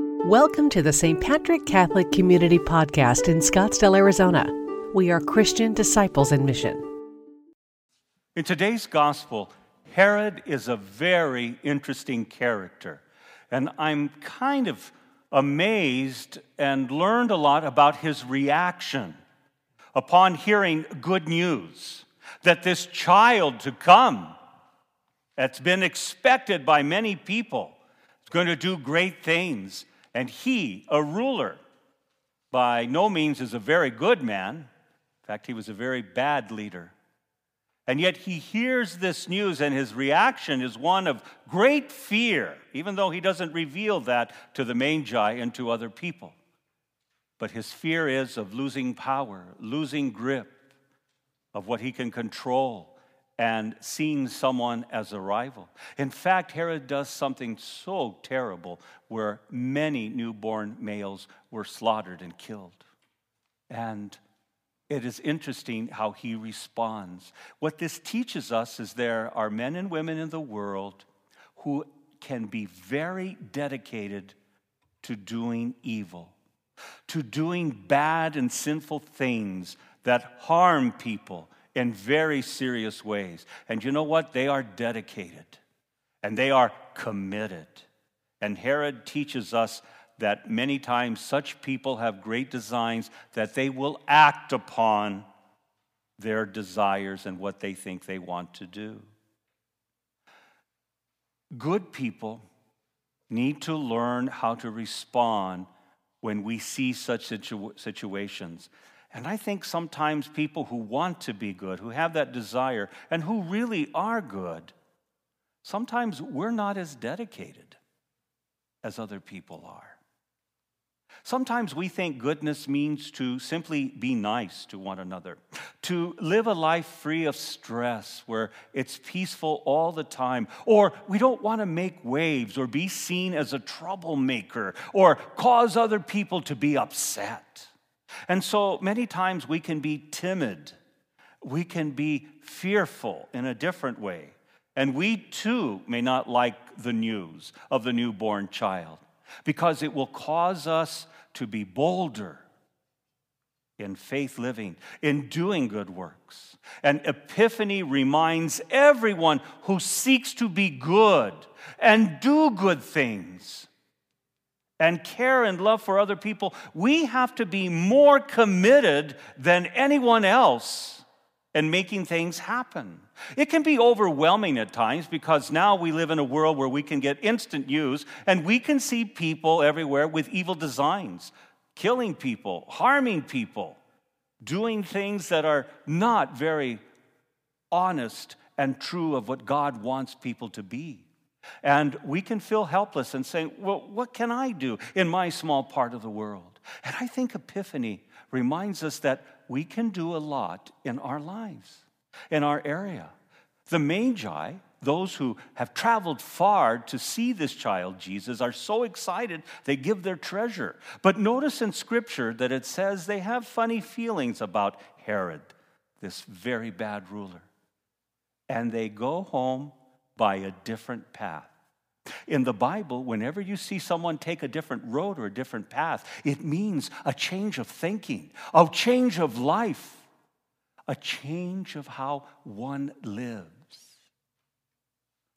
Welcome to the St. Patrick Catholic Community Podcast in Scottsdale, Arizona. We are Christian disciples in mission. In today's gospel, Herod is a very interesting character. And I'm kind of amazed and learned a lot about his reaction upon hearing good news that this child to come that's been expected by many people is going to do great things and he, a ruler, by no means is a very good man. In fact, he was a very bad leader. And yet he hears this news, and his reaction is one of great fear, even though he doesn't reveal that to the Magi and to other people. But his fear is of losing power, losing grip of what he can control, and seeing someone as a rival. In fact, Herod does something so terrible where many newborn males were slaughtered and killed. And it is interesting how he responds. What this teaches us is there are men and women in the world who can be very dedicated to doing evil, to doing bad and sinful things that harm people in very serious ways. And you know what? They are dedicated and they are committed. And Herod teaches us that many times such people have great designs that they will act upon their desires and what they think they want to do. Good people need to learn how to respond when we see such situ- situations. And I think sometimes people who want to be good, who have that desire, and who really are good, sometimes we're not as dedicated as other people are. Sometimes we think goodness means to simply be nice to one another, to live a life free of stress where it's peaceful all the time, or we don't want to make waves or be seen as a troublemaker or cause other people to be upset. And so many times we can be timid, we can be fearful in a different way. And we too may not like the news of the newborn child because it will cause us to be bolder in faith living, in doing good works. And Epiphany reminds everyone who seeks to be good and do good things and care and love for other people, we have to be more committed than anyone else in making things happen. It can be overwhelming at times because now we live in a world where we can get instant news and we can see people everywhere with evil designs, killing people, harming people, doing things that are not very honest and true of what God wants people to be. And we can feel helpless and say, well, what can I do in my small part of the world? And I think Epiphany reminds us that we can do a lot in our lives, in our area. The Magi, those who have traveled far to see this child Jesus, are so excited they give their treasure. But notice in Scripture that it says they have funny feelings about Herod, this very bad ruler. And they go home by a different path. In the Bible, whenever you see someone take a different road or a different path, it means a change of thinking, a change of life, a change of how one lives.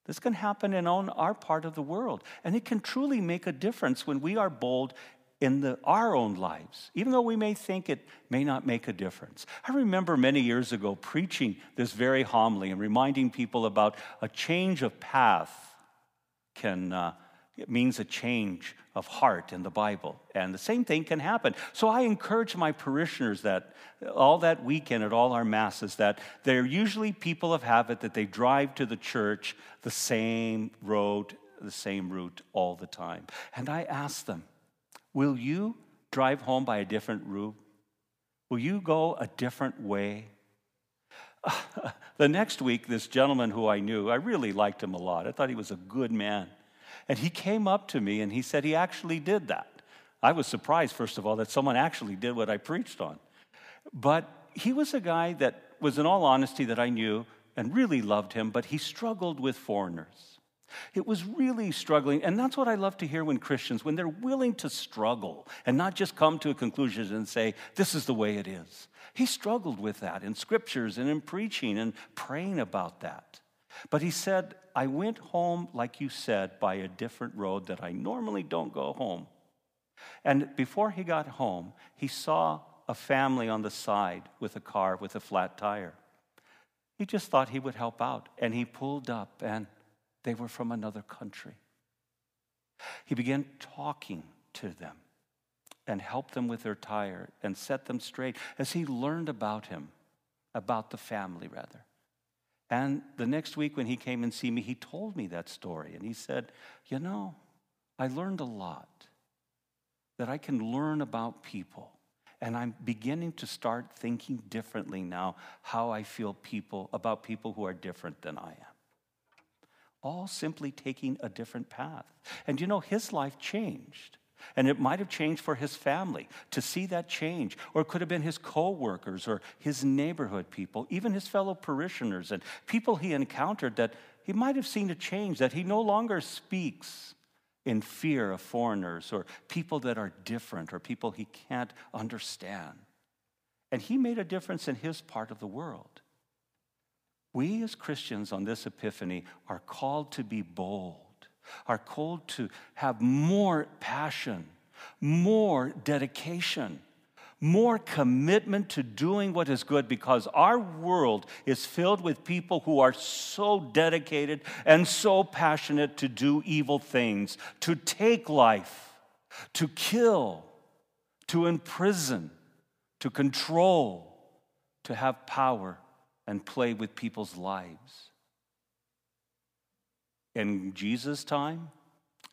This can happen in our part of the world, and it can truly make a difference when we are bold in the, our own lives, even though we may think it may not make a difference. I remember many years ago preaching this very homily and reminding people about a change of path can uh, it means a change of heart in the Bible. And the same thing can happen. So I encourage my parishioners that all that weekend at all our masses, that they're usually people of habit that they drive to the church the same road, the same route all the time. And I ask them, Will you drive home by a different route? Will you go a different way? the next week, this gentleman who I knew, I really liked him a lot. I thought he was a good man. And he came up to me and he said he actually did that. I was surprised, first of all, that someone actually did what I preached on. But he was a guy that was, in all honesty, that I knew and really loved him, but he struggled with foreigners. It was really struggling. And that's what I love to hear when Christians, when they're willing to struggle and not just come to a conclusion and say, this is the way it is. He struggled with that in scriptures and in preaching and praying about that. But he said, I went home, like you said, by a different road that I normally don't go home. And before he got home, he saw a family on the side with a car with a flat tire. He just thought he would help out. And he pulled up, and they were from another country. He began talking to them and helped them with their tire and set them straight as he learned about him, about the family, rather. And the next week, when he came and see me, he told me that story. And he said, You know, I learned a lot that I can learn about people. And I'm beginning to start thinking differently now how I feel people about people who are different than I am all simply taking a different path. And you know, his life changed. And it might have changed for his family to see that change. Or it could have been his co-workers or his neighborhood people, even his fellow parishioners and people he encountered that he might have seen a change, that he no longer speaks in fear of foreigners or people that are different or people he can't understand. And he made a difference in his part of the world. We as Christians on this epiphany are called to be bold, are called to have more passion, more dedication, more commitment to doing what is good because our world is filled with people who are so dedicated and so passionate to do evil things, to take life, to kill, to imprison, to control, to have power and play with people's lives. In Jesus' time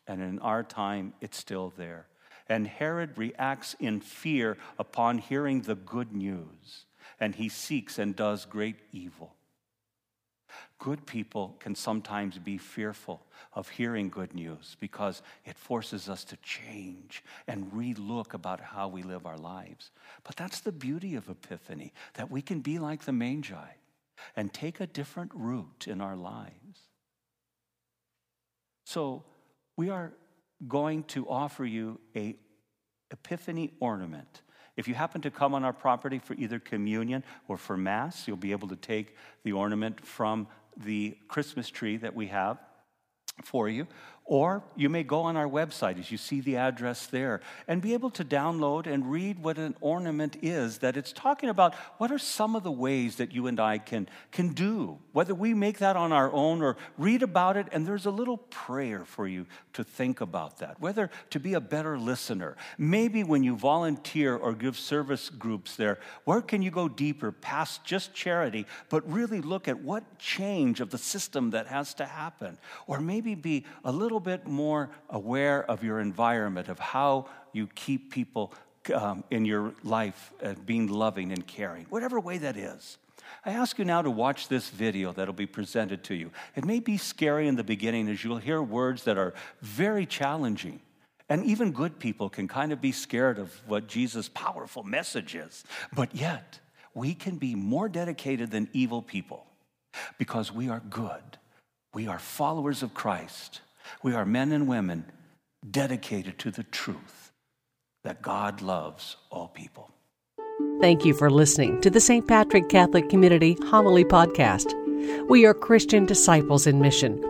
and in our time, it's still there. And Herod reacts in fear upon hearing the good news, and he seeks and does great evil. Good people can sometimes be fearful of hearing good news because it forces us to change and relook about how we live our lives. But that's the beauty of Epiphany, that we can be like the Magi and take a different route in our lives. So, we are going to offer you a epiphany ornament. If you happen to come on our property for either communion or for mass, you'll be able to take the ornament from the Christmas tree that we have for you. Or you may go on our website as you see the address there and be able to download and read what an ornament is. That it's talking about what are some of the ways that you and I can, can do, whether we make that on our own or read about it. And there's a little prayer for you to think about that, whether to be a better listener. Maybe when you volunteer or give service groups there, where can you go deeper past just charity, but really look at what change of the system that has to happen? Or maybe be a little little bit more aware of your environment, of how you keep people um, in your life uh, being loving and caring, whatever way that is. I ask you now to watch this video that'll be presented to you. It may be scary in the beginning as you'll hear words that are very challenging. And even good people can kind of be scared of what Jesus' powerful message is. But yet, we can be more dedicated than evil people because we are good. We are followers of Christ. We are men and women dedicated to the truth that God loves all people. Thank you for listening to the St. Patrick Catholic Community Homily Podcast. We are Christian disciples in mission